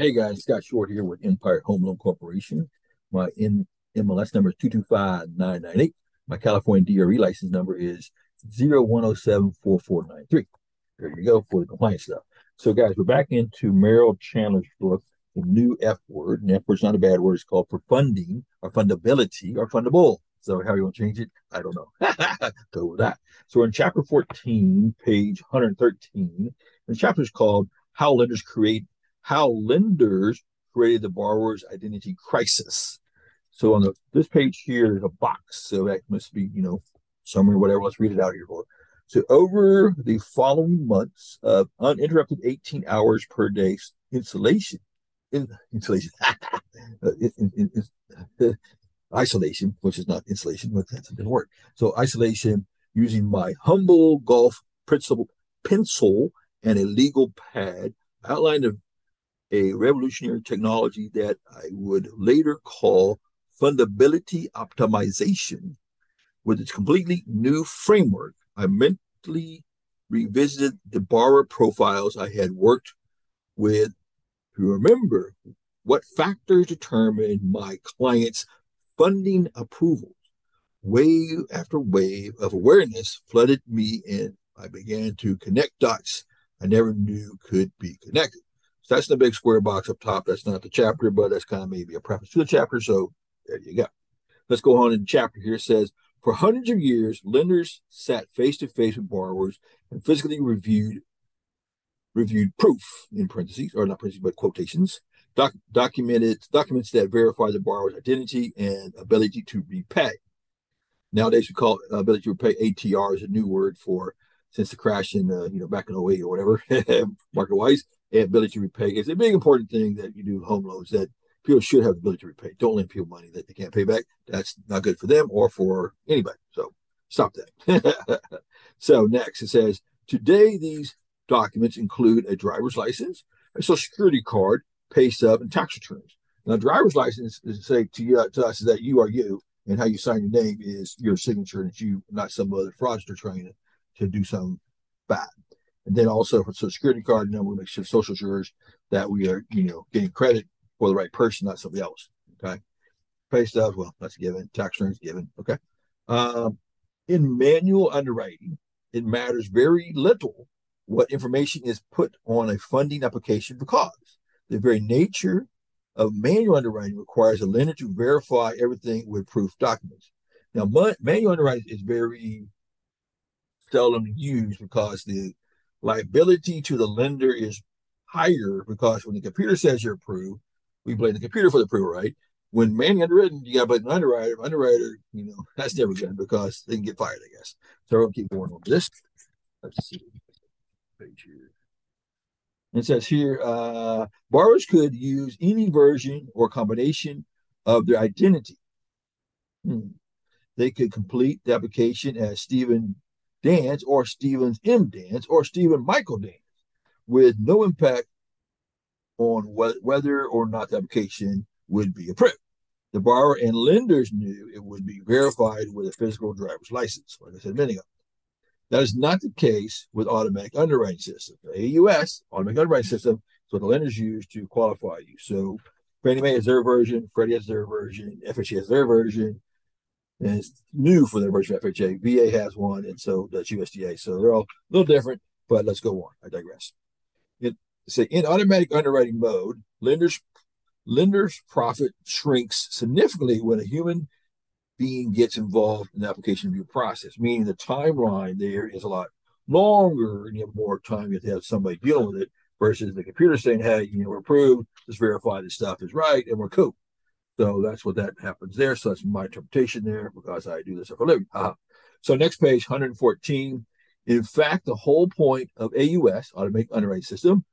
Hey guys, Scott Short here with Empire Home Loan Corporation. My in MLS number is 225998. My California DRE license number is 01074493. There you go for the compliance stuff. So guys, we're back into Merrill Chandler's book, the new F word. And F word's not a bad word. It's called for funding or fundability or fundable. So how you want to change it? I don't know. Go with that. So we're in chapter 14, page 113. And The chapter is called How Lenders Create How Lenders Created the Borrower's Identity Crisis. So on the this page here is a box. So that must be, you know, summary, whatever. Let's read it out here for. So over the following months of uninterrupted 18 hours per day insulation, in, installation, uh, in, in, in, isolation, which is not insulation, but that's a different word. So isolation using my humble golf pencil, pencil and a legal pad outlined a, a revolutionary technology that I would later call fundability optimization. With its completely new framework, I mentally revisited the borrower profiles I had worked with to remember what factors determine my client's funding approvals. Wave after wave of awareness flooded me, and I began to connect dots I never knew could be connected. That's the big square box up top. That's not the chapter, but that's kind of maybe a preface to the chapter. So there you go. Let's go on in the chapter here. It says, for hundreds of years, lenders sat face to face with borrowers and physically reviewed reviewed proof in parentheses or not parentheses but quotations doc, documented documents that verify the borrower's identity and ability to repay. Nowadays, we call it ability to repay ATR is a new word for since the crash in uh, you know back in 08 or whatever market wise ability to repay. Is a big important thing that you do home loans that people should have the ability to repay. Don't lend people money that they can't pay back. That's not good for them or for anybody. So stop that. So next it says today these documents include a driver's license a social security card pay stub, and tax returns. Now, driver's license is to say to, you, uh, to us is that you are you, and how you sign your name is your signature, and it's you, not some other fraudster trying to, to do something bad. And then also for social security card number, we make sure social yours that we are, you know, getting credit for the right person, not somebody else. Okay. Pay stubs, well, that's given. Tax returns given. Okay. Um, in manual underwriting, it matters very little what information is put on a funding application because the very nature of manual underwriting requires a lender to verify everything with proof documents. Now, manual underwriting is very seldom used because the liability to the lender is higher because when the computer says you're approved, we blame the computer for the approval, right? When manual underwritten, you got to blame an underwriter. Underwriter, you know, that's never good because they can get fired, I guess. So we'll keep going on this. Let's see. Page here. It says here, uh, borrowers could use any version or combination of their identity. Hmm. They could complete the application as Stephen Dance or Stevens M. Dance or Stephen Michael Dance with no impact on wh- whether or not the application would be approved. The borrower and lenders knew it would be verified with a physical driver's license, like I said a minute ago. That is not the case with automatic underwriting system. The AUS, automatic underwriting system, is what the lenders use to qualify you. So Fannie Mae has their version, Freddie has their version, FHA has their version, and it's new for the version of FHA. VA has one, and so does USDA. So they're all a little different, but let's go on. I digress. It, say in automatic underwriting mode, lenders lenders profit shrinks significantly when a human being gets involved in the application review process, meaning the timeline there is a lot longer and you have more time you have to have somebody dealing with it versus the computer saying, hey, you know, we're approved, let's verify this stuff is right, and we're cool. So that's what that happens there. So that's my interpretation there because I do this for a living. Uh-huh. So next page, 114. In fact, the whole point of AUS, Automatic Underwriting System,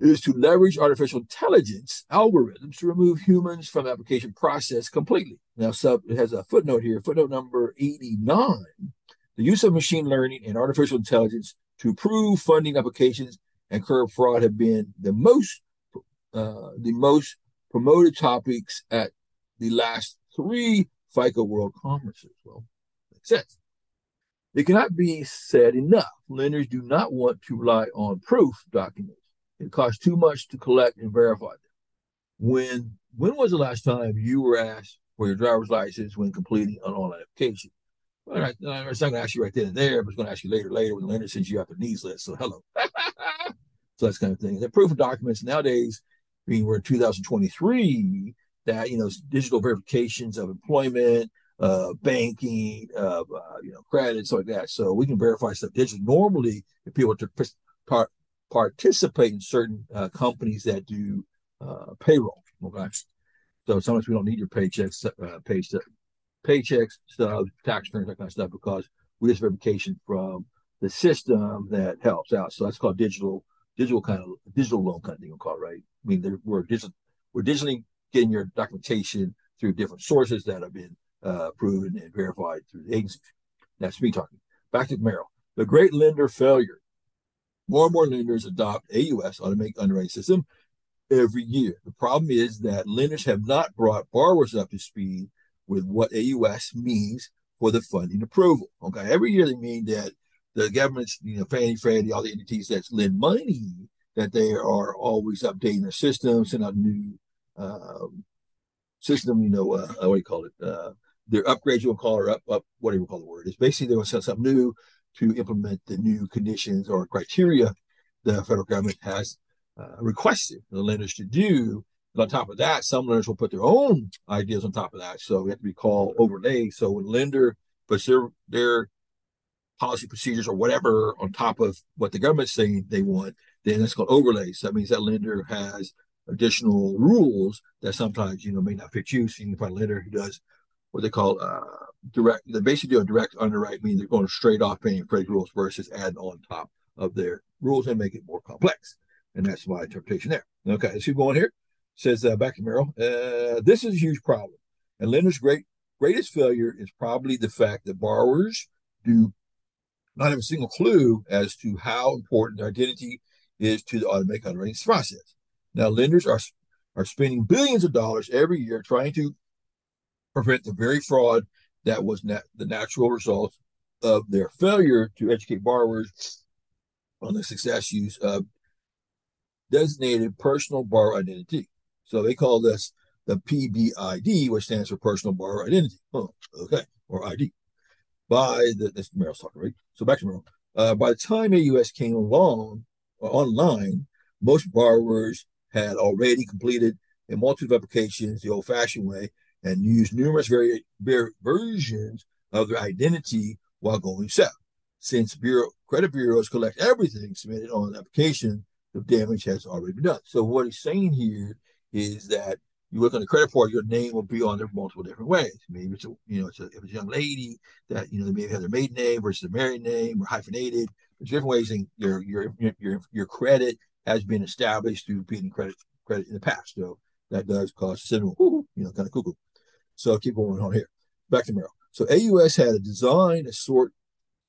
is to leverage artificial intelligence algorithms to remove humans from application process completely. Now, sub it has a footnote here, footnote number 89. The use of machine learning and artificial intelligence to approve funding applications and curb fraud have been the most uh, the most promoted topics at the last three FICO World Conferences. Well, makes sense. It cannot be said enough. Lenders do not want to rely on proof documents it costs too much to collect and verify them. When when was the last time you were asked for your driver's license when completing an online application? All right, it's not going to ask you right then and there, but it's going to ask you later, later when the lender sends you out the needs list. So hello. so that's kind of thing. The proof of documents nowadays, I mean, we're in 2023, that, you know, digital verifications of employment, uh, banking, uh, uh, you know, credits like that. So we can verify stuff digitally. Normally, if people to part, participate in certain uh, companies that do uh, payroll, okay. So sometimes we don't need your paychecks, uh, pay stuff, paychecks, stuff, tax returns, that kind of stuff, because we get verification from the system that helps out. So that's called digital, digital kind of digital loan kind of thing. We'll call it right. I mean, we're digital, we're digitally getting your documentation through different sources that have been uh, proven and verified through the agency. That's me talking. Back to Merrill. The great lender failure. More and more lenders adopt AUS, automatic underwriting system, every year. The problem is that lenders have not brought borrowers up to speed with what AUS means for the funding approval. Okay, every year they mean that the government's, you know, Fannie, Freddie, all the entities that lend money, that they are always updating their systems, sending out new um, system, you know, uh, what do you call it? Uh, their upgrades, you'll call it up, up, whatever you call the word. It's basically they will send something new to implement the new conditions or criteria the federal government has uh, requested the lenders to do. And on top of that, some lenders will put their own ideas on top of that. So we have to be called overlay. So when lender puts their their policy procedures or whatever on top of what the government's saying they want, then that's called overlays. So that means that lender has additional rules that sometimes you know may not fit you. So you can find a lender who does what they call uh, direct. They basically do a direct underwrite, meaning they're going straight off paying Freddie rules versus adding on top of their rules and make it more complex. And that's my interpretation there. Okay, let's keep going here. Says uh, back to Merrill. Uh, this is a huge problem, and lenders' great greatest failure is probably the fact that borrowers do not have a single clue as to how important identity is to the automatic underwriting process. Now, lenders are are spending billions of dollars every year trying to prevent the very fraud that was nat- the natural result of their failure to educate borrowers on the success use of designated personal borrower identity. So they call this the PBID, which stands for personal borrower identity. Oh, okay, or ID. By the this Merrill's talking, right? So back to Merrill. Uh, by the time AUS came along uh, online, most borrowers had already completed a multitude of applications the old-fashioned way and used numerous very, very versions of their identity while going south. Since bureau, credit bureaus collect everything submitted on an application, the damage has already been done. So what he's saying here is that you look on the credit report, your name will be on there multiple different ways. Maybe it's a, you know, it's a, if it's a young lady that you know they may have their maiden name versus a married name or hyphenated. There's different ways in your your your your credit has been established through being credit credit in the past. So that does cause syndrome, you know, kind of cuckoo. So keep going on here. Back to Merrill. So AUS had a design to sort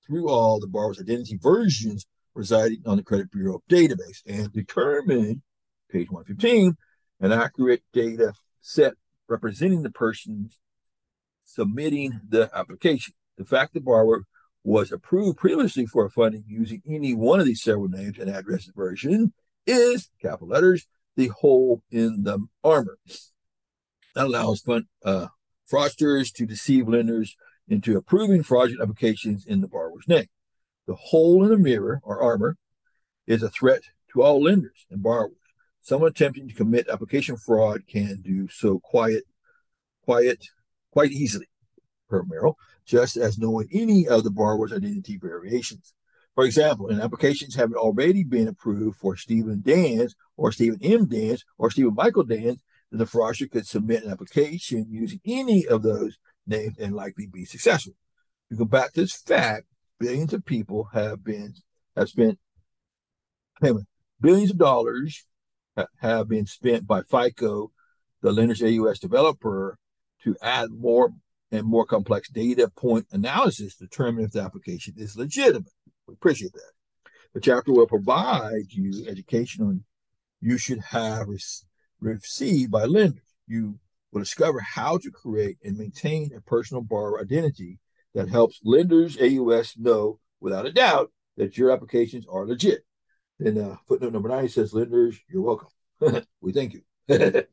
through all the borrower's identity versions residing on the credit bureau database and determine, page 115, an accurate data set representing the person submitting the application. The fact the borrower was approved previously for funding using any one of these several names and addresses version is capital letters the hole in the armor. That allows fund, uh, fraudsters to deceive lenders into approving fraudulent applications in the borrower's name. The hole in the mirror or armor is a threat to all lenders and borrowers. Someone attempting to commit application fraud can do so quiet, quiet, quite easily, per Merrill, just as knowing any of the borrower's identity variations. For example, an applications have already been approved for Stephen Dance or Stephen M. Dance or Stephen Michael Dance, then the fraudster could submit an application using any of those names and likely be successful. You combat this fact, billions of people have been have spent billions of dollars have been spent by FICO, the Lenders AUS developer, to add more and more complex data point analysis to determine if the application is legitimate. We appreciate that. The chapter will provide you education on you should have received by lenders. You will discover how to create and maintain a personal borrower identity that helps lenders AUS know without a doubt that your applications are legit. Then uh, footnote number nine says, lenders, you're welcome. we thank you.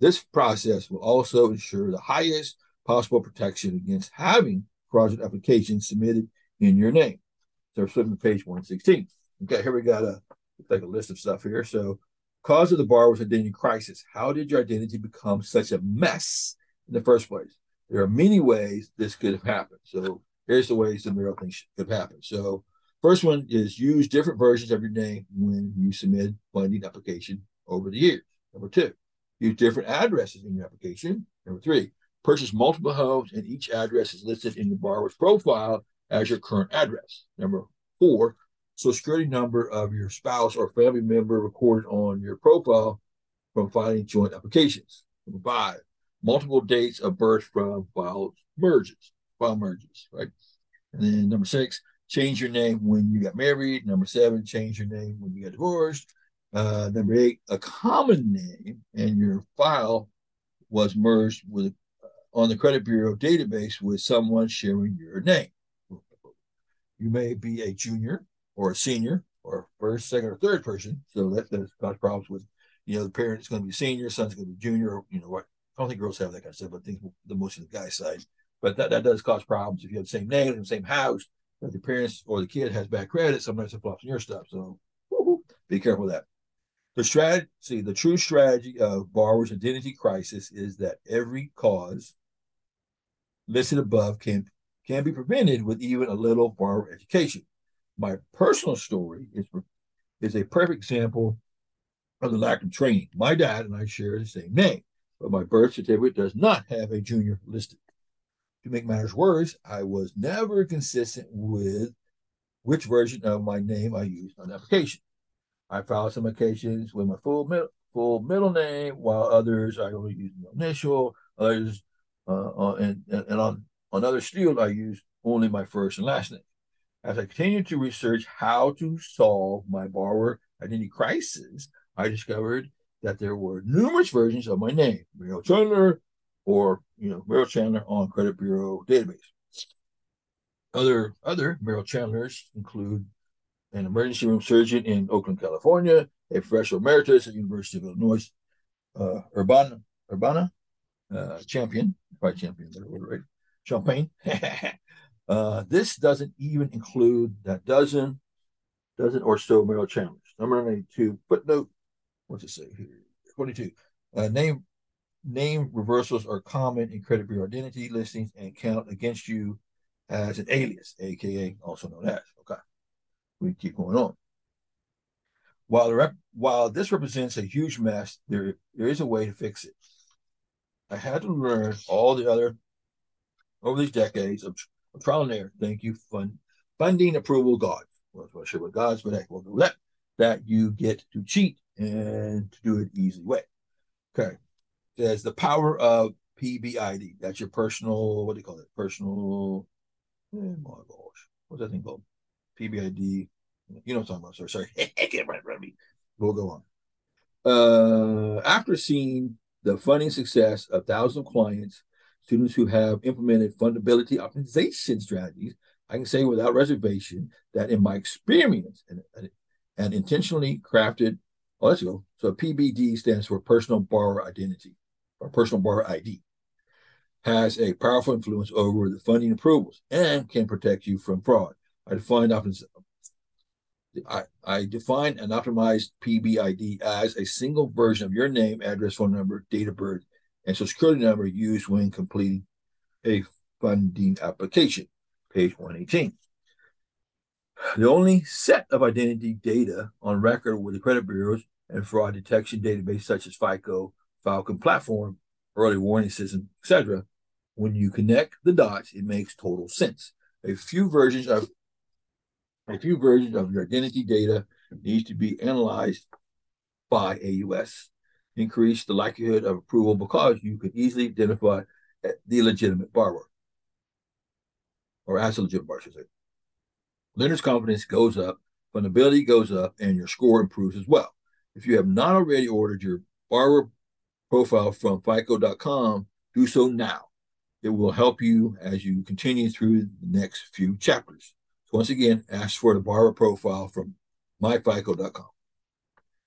this process will also ensure the highest possible protection against having fraudulent applications submitted in your name. So flipping to page 116. Okay, here we got a like a list of stuff here. So cause of the borrower's identity crisis. How did your identity become such a mess in the first place? There are many ways this could have happened. So here's the ways the Merrill thing could have happened. So first one is use different versions of your name when you submit funding application over the years. Number two, use different addresses in your application. Number three, purchase multiple homes and each address is listed in the borrower's profile as your current address. Number four, social security number of your spouse or family member recorded on your profile from filing joint applications. Number five, multiple dates of birth from file merges, file merges, right? And then number six, change your name when you got married. Number seven, change your name when you got divorced. Uh, number eight, a common name and your file was merged with uh, on the credit bureau database with someone sharing your name. You may be a junior or a senior or first, second, or third person. So that does cause problems with, you know, the parent is going to be senior, son's going to be junior, or, you know, what I don't think girls have that kind of stuff, but I think the most of the guy side. But that, that does cause problems if you have the same name, the same house, but the parents or the kid has bad credit, sometimes it flops in your stuff. So be careful of that. The strategy, see, the true strategy of borrower's identity crisis is that every cause listed above can can be prevented with even a little borrower education. My personal story is is a perfect example of the lack of training. My dad and I share the same name, but my birth certificate does not have a junior listed. To make matters worse, I was never consistent with which version of my name I used on the application. I filed some occasions with my full middle, full middle name, while others I only used my initial. Others, uh, and, and, and on on other I used only my first and last name. As I continued to research how to solve my borrower identity crisis, I discovered that there were numerous versions of my name, Merrill Chandler, or you know Merrill Chandler on Credit Bureau database. Other other Merrill Chandlers include an emergency room surgeon in Oakland, California, a professor emeritus at University of Illinois, uh, Urbana, Urbana uh, champion, right champion, right? Champaign. uh, this doesn't even include that dozen, dozen or so Merrill Chandlers. Number 92, footnote, what's it say here? 22. Uh, name name reversals are common in credit bureau identity listings and count against you as an alias, aka also known as. Okay we keep going on. While the rep, while this represents a huge mess, there there is a way to fix it. I had to learn all the other over these decades of, of trial and error. Thank you, fund, funding approval God. Well, I'm not sure what God's, but heck, we'll do that. That you get to cheat and to do it easy way. Okay. There's the power of PBID. That's your personal, what do you call it? Personal, oh my gosh, what's that thing called? PBID. You know what I'm talking about. Sorry, sorry. I can't remember me. We'll go on. Uh, after seeing the funding success of thousands of clients, students who have implemented fundability optimization strategies, I can say without reservation that in my experience and, and intentionally crafted, oh, let's go. So PBD stands for personal borrower identity or personal borrower ID, has a powerful influence over the funding approvals and can protect you from fraud. I define I, I define an optimized PBID as a single version of your name, address, phone number, date of birth, and social security number used when completing a funding application. Page 118. The only set of identity data on record with the credit bureaus and fraud detection database such as FICO, Falcon platform, early warning system, etc. When you connect the dots, it makes total sense. A few versions of a few versions of your identity data needs to be analyzed by AUS. Increase the likelihood of approval because you can easily identify the legitimate borrower, or as a legitimate borrower, should. Lender's confidence goes up, fundability goes up, and your score improves as well. If you have not already ordered your borrower profile from FICO.com, do so now. It will help you as you continue through the next few chapters. Once again, ask for the borrower profile from myfico.com.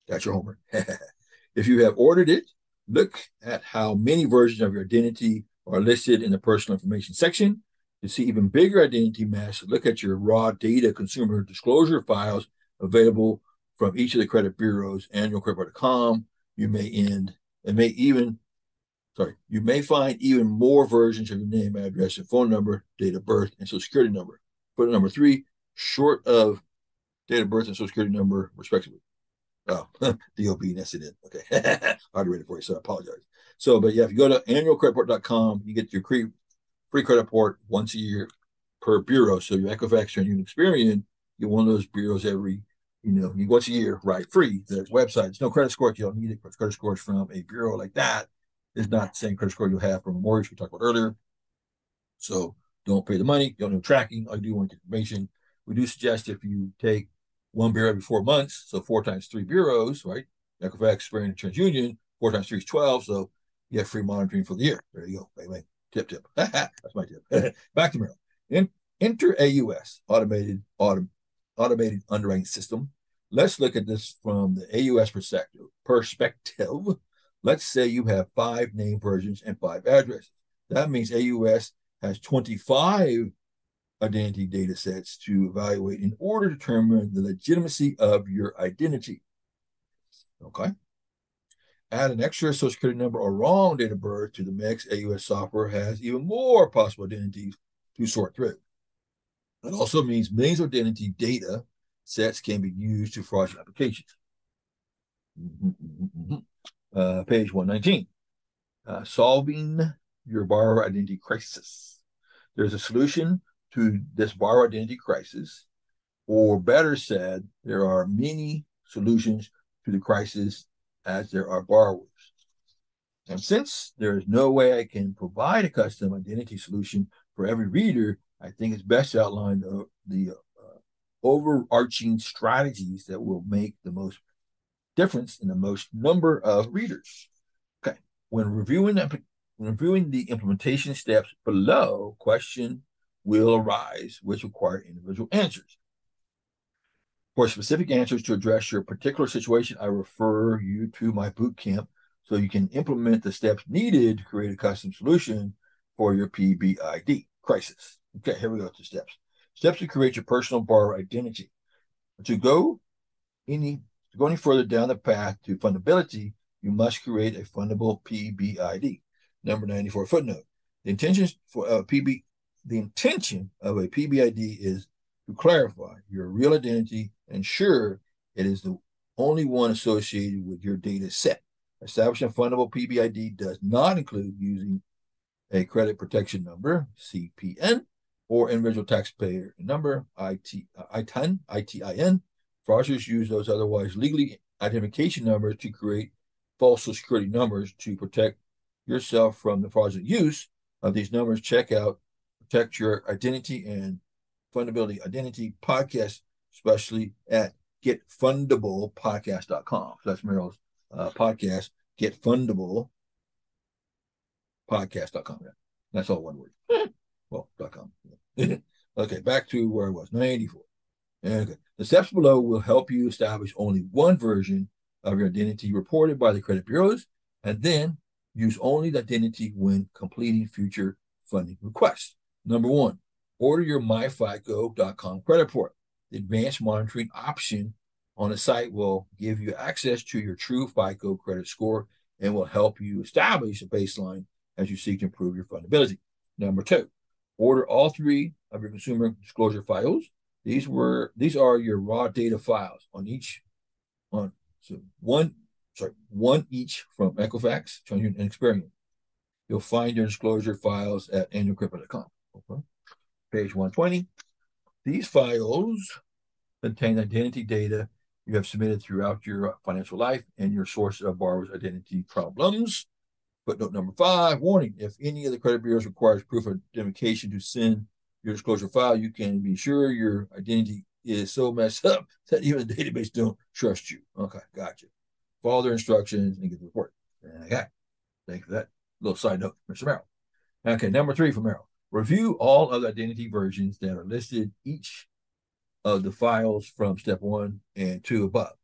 That's your homework. if you have ordered it, look at how many versions of your identity are listed in the personal information section. To see even bigger identity masks, look at your raw data consumer disclosure files available from each of the credit bureaus, annualcredit.com. You may end, and may even, sorry, you may find even more versions of your name, address, and phone number, date of birth, and social security number. Footnote number three, short of date of birth and social security number, respectively. Oh, DOB, that's it. Okay. I already read it for you, so I apologize. So, but yeah, if you go to annualcreditreport.com, you get your free, free credit report once a year per bureau. So your Equifax or your Experian, you one of those bureaus every, you know, once a year, right? Free. There's no credit score. You don't need it. Credit scores from a bureau like that is not the same credit score you'll have from a mortgage we talked about earlier. So don't pay the money. You don't know tracking. I do want information. We do suggest if you take one bureau every four months, so four times three bureaus, right? Equifax, Experian, TransUnion, four times three is 12. So you have free monitoring for the year. There you go. Bang. Tip, tip. That's my tip. Back to Merrill. In, enter AUS, automated autom, automated underwriting system. Let's look at this from the AUS perspective. Perspective. Let's say you have five name versions and five addresses. That means AUS has 25 identity data sets to evaluate in order to determine the legitimacy of your identity. Okay. Add an extra social security number or wrong date of birth to the mix, AUS software has even more possible identities to sort through. It also means millions of identity data sets can be used to fraudulent applications. Mm-hmm, mm-hmm, mm-hmm. Uh, page 119. Uh, solving your borrower identity crisis. There's a solution to this borrower identity crisis, or better said, there are many solutions to the crisis as there are borrowers. And since there is no way I can provide a custom identity solution for every reader, I think it's best to outline the, the overarching strategies that will make the most difference in the most number of readers. Okay, when reviewing reviewing the implementation steps below, question will arise which require individual answers. For specific answers to address your particular situation, I refer you to my boot camp so you can implement the steps needed to create a custom solution for your PBID crisis. Okay, here we go to steps. Steps to create your personal borrower identity. To go any to go any further down the path to fundability, you must create a fundable PBID. Number 94 footnote. The intention for uh, a PB the intention of a PBID is to clarify your real identity, and ensure it is the only one associated with your data set. Establishing a fundable PBID does not include using a credit protection number, CPN, or individual taxpayer number, IT, ITIN, ITIN. Fraudsters use those otherwise legally identification numbers to create false security numbers to protect yourself from the fraudulent use of these numbers. Check out protect your identity and fundability identity podcast, especially at getfundablepodcast.com. So that's Merrill's uh, podcast, getfundable podcast.com. Yeah. That's all one word. well, dot .com. okay, back to where I was, 94. Okay. The steps below will help you establish only one version of your identity reported by the credit bureaus, and then use only the identity when completing future funding requests. Number one, order your myfico.com credit report. The advanced monitoring option on the site will give you access to your true FICO credit score and will help you establish a baseline as you seek to improve your fundability. Number two, order all three of your consumer disclosure files. These were these are your raw data files on each on so one sorry one each from Equifax, and Experian. You'll find your disclosure files at annualcredit.com. Okay. Page 120. These files contain identity data you have submitted throughout your financial life and your source of borrower's identity problems. Footnote number five, warning, if any of the credit bureaus requires proof of identification to send your disclosure file, you can be sure your identity is so messed up that even the database don't trust you. Okay, gotcha. Follow their instructions and get the report. Okay, thank you for that little side note, Mr. Merrill. Okay, number three from Merrill. Review all of the identity versions that are listed each of the files from step one and two above.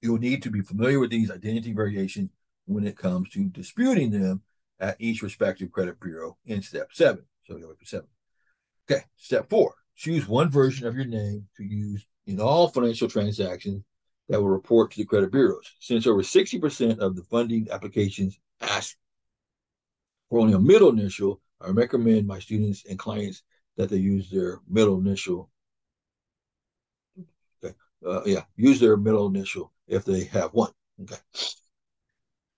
You'll need to be familiar with these identity variations when it comes to disputing them at each respective credit bureau in step seven. So go for seven. Okay, step four, choose one version of your name to use in all financial transactions that will report to the credit bureaus. Since over 60% of the funding applications ask for only a middle initial, I recommend my students and clients that they use their middle initial. Okay, uh, yeah, use their middle initial if they have one. Okay.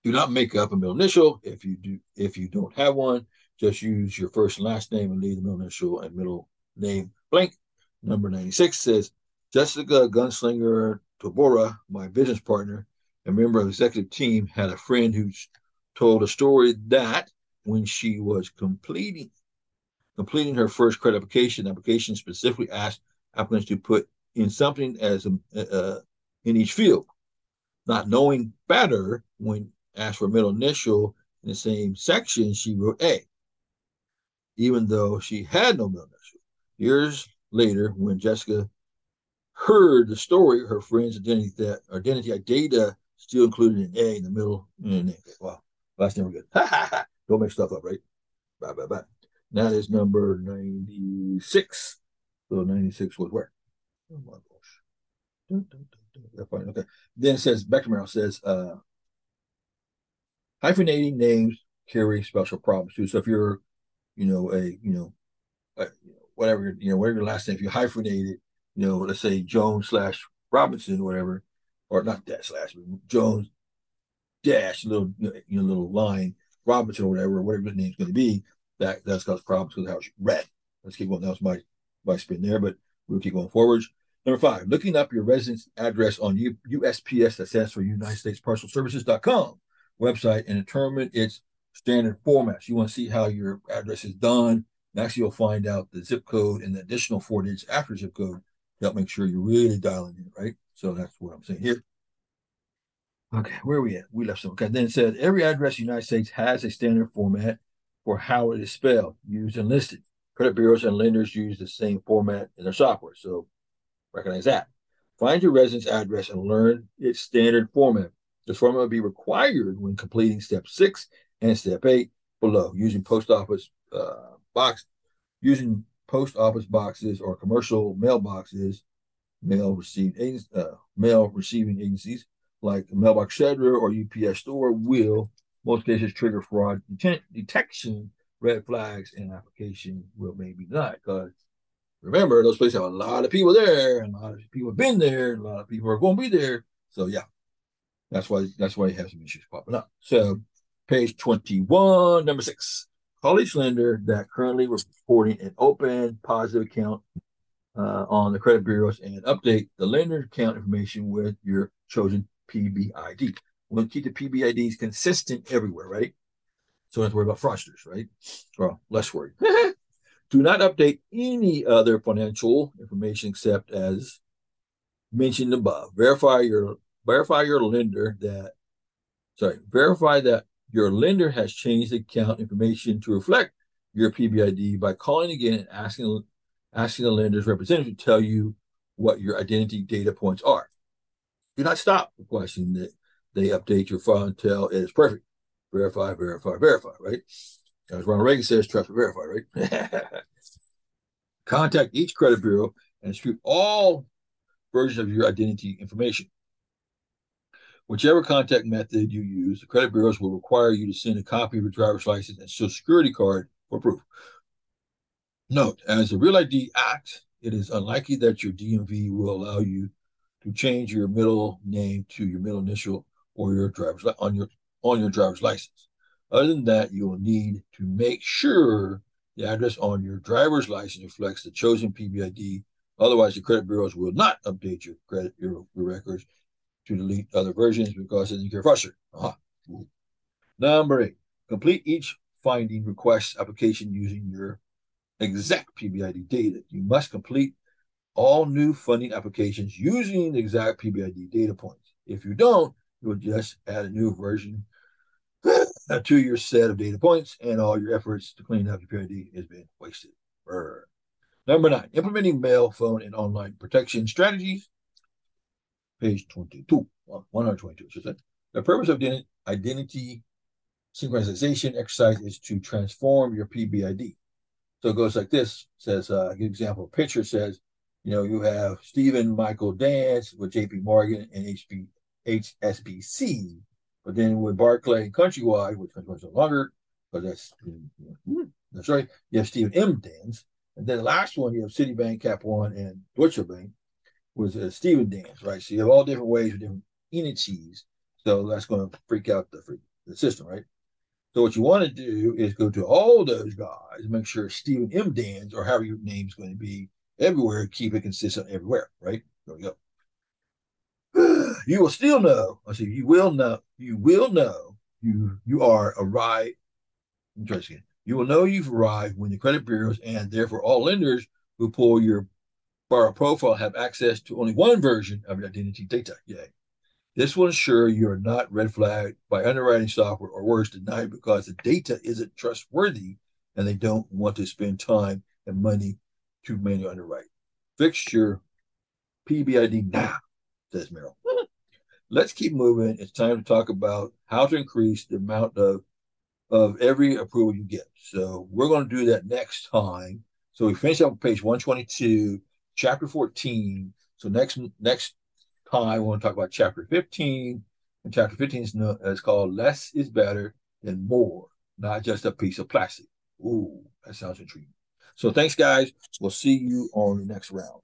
Do not make up a middle initial if you do if you don't have one. Just use your first and last name and leave the middle initial and middle name blank. Number 96 says Jessica Gunslinger Tobora, my business partner and member of the executive team, had a friend who told a story that when she was completing completing her first credit application, application specifically asked applicants to put in something as a, uh, in each field. Not knowing better, when asked for middle initial in the same section, she wrote A, even though she had no middle initial. Years later, when Jessica heard the story, her friend's identity that identity data still included an A in the middle. Mm, wow, that's never good. Don't make stuff up, right? Bye, bye, bye. That is number 96. So 96 was where? Oh my gosh. Dun, dun, dun. Okay. Then it says, Becker says, uh, hyphenating names carry special problems too. So if you're, you know, a, you know, a, whatever, you know, whatever your last name, if you hyphenate it, you know, let's say Jones slash Robinson, whatever, or not that slash, Jones dash, little, you know, little line, Robinson or whatever, whatever his name's going to be, that that's caused problems with how it's read. Let's keep going. That was my my spin there, but we'll keep going forwards. Number five, looking up your residence address on U- USPS, that stands for United States Parcel Services.com website, and determine its standard formats. You want to see how your address is done. Next, you'll find out the zip code and the additional four digits after zip code help make sure you're really dialing in, right? So that's what I'm saying here. Okay, where are we at? We left some. Okay, then it said every address in the United States has a standard format for how it is spelled, used, and listed. Credit bureaus and lenders use the same format in their software, so recognize that. Find your residence address and learn its standard format. This format will be required when completing step six and step eight below, using post office uh, box, using post office boxes or commercial mailboxes, mail received uh, mail receiving agencies like Mailbox Shelter or UPS Store will most cases trigger fraud detection red flags and application will maybe not because remember those places have a lot of people there and a lot of people have been there and a lot of people are going to be there. So yeah that's why that's why you have some issues popping up so page 21 number six college lender that currently reporting an open positive account uh, on the credit bureaus and update the lender account information with your chosen PBID. We want to keep the PBIDs consistent everywhere, right? So we have to worry about fraudsters, right? Well, less worried. Do not update any other financial information except as mentioned above. Verify your verify your lender that sorry, verify that your lender has changed account information to reflect your PBID by calling again and asking asking the lender's representative to tell you what your identity data points are. Do not stop requesting that they update your file until it is perfect. Verify, verify, verify, right? As Ronald Reagan says, trust but verify, right? Contact each credit bureau and dispute all versions of your identity information. Whichever contact method you use, the credit bureaus will require you to send a copy of your driver's license and social security card for proof. Note, as the Real ID Act, it is unlikely that your DMV will allow you to change your middle name to your middle initial or your driver's on your on your driver's license. Other than that, you will need to make sure the address on your driver's license reflects the chosen PBID. Otherwise, the credit bureaus will not update your credit your, your records to delete other versions because then you get frustrated. Uh-huh. Number eight, complete each finding request application using your exact PBID data. You must complete all new funding applications using the exact PBID data points. If you don't, you'll just add a new version to your set of data points, and all your efforts to clean up your PID has been wasted. Number nine, implementing mail, phone, and online protection strategies. Page 22, 122, should say. The purpose of the identity synchronization exercise is to transform your PBID. So it goes like this. Says, uh, example. Picture says, you know, you have Stephen Michael Dance with JP Morgan and HB, HSBC. But then with Barclay and Countrywide, which is much longer, because that's, that's right. You have Stephen M. Dance and then the last one, you have Citibank, Cap One, and Deutsche Bank was uh, Stephen Dance, right? So you have all different ways with different entities. So that's going to freak out the, the system, right? So what you want to do is go to all those guys make sure Steven M. Dance or however your name's going to be everywhere, keep it consistent everywhere, right? There we go. You will still know. I say you will know. You will know you you are a right. Interesting. You will know you've arrived when the credit bureaus and therefore all lenders who pull your borrower profile have access to only one version of your identity data. Yay. This will ensure you are not red flagged by underwriting software or worse, denied because the data isn't trustworthy and they don't want to spend time and money to manually underwrite. Fix your PBID now, says Merrill. Let's keep moving. It's time to talk about how to increase the amount of of every approval you get. So we're going to do that next time. So we finish up page 122, chapter 14. So next next time we want to talk about chapter 15. And chapter 15 is, no, is called Less is Better Than More, not just a piece of plastic. Ooh, that sounds intriguing. So thanks, guys. We'll see you on the next round.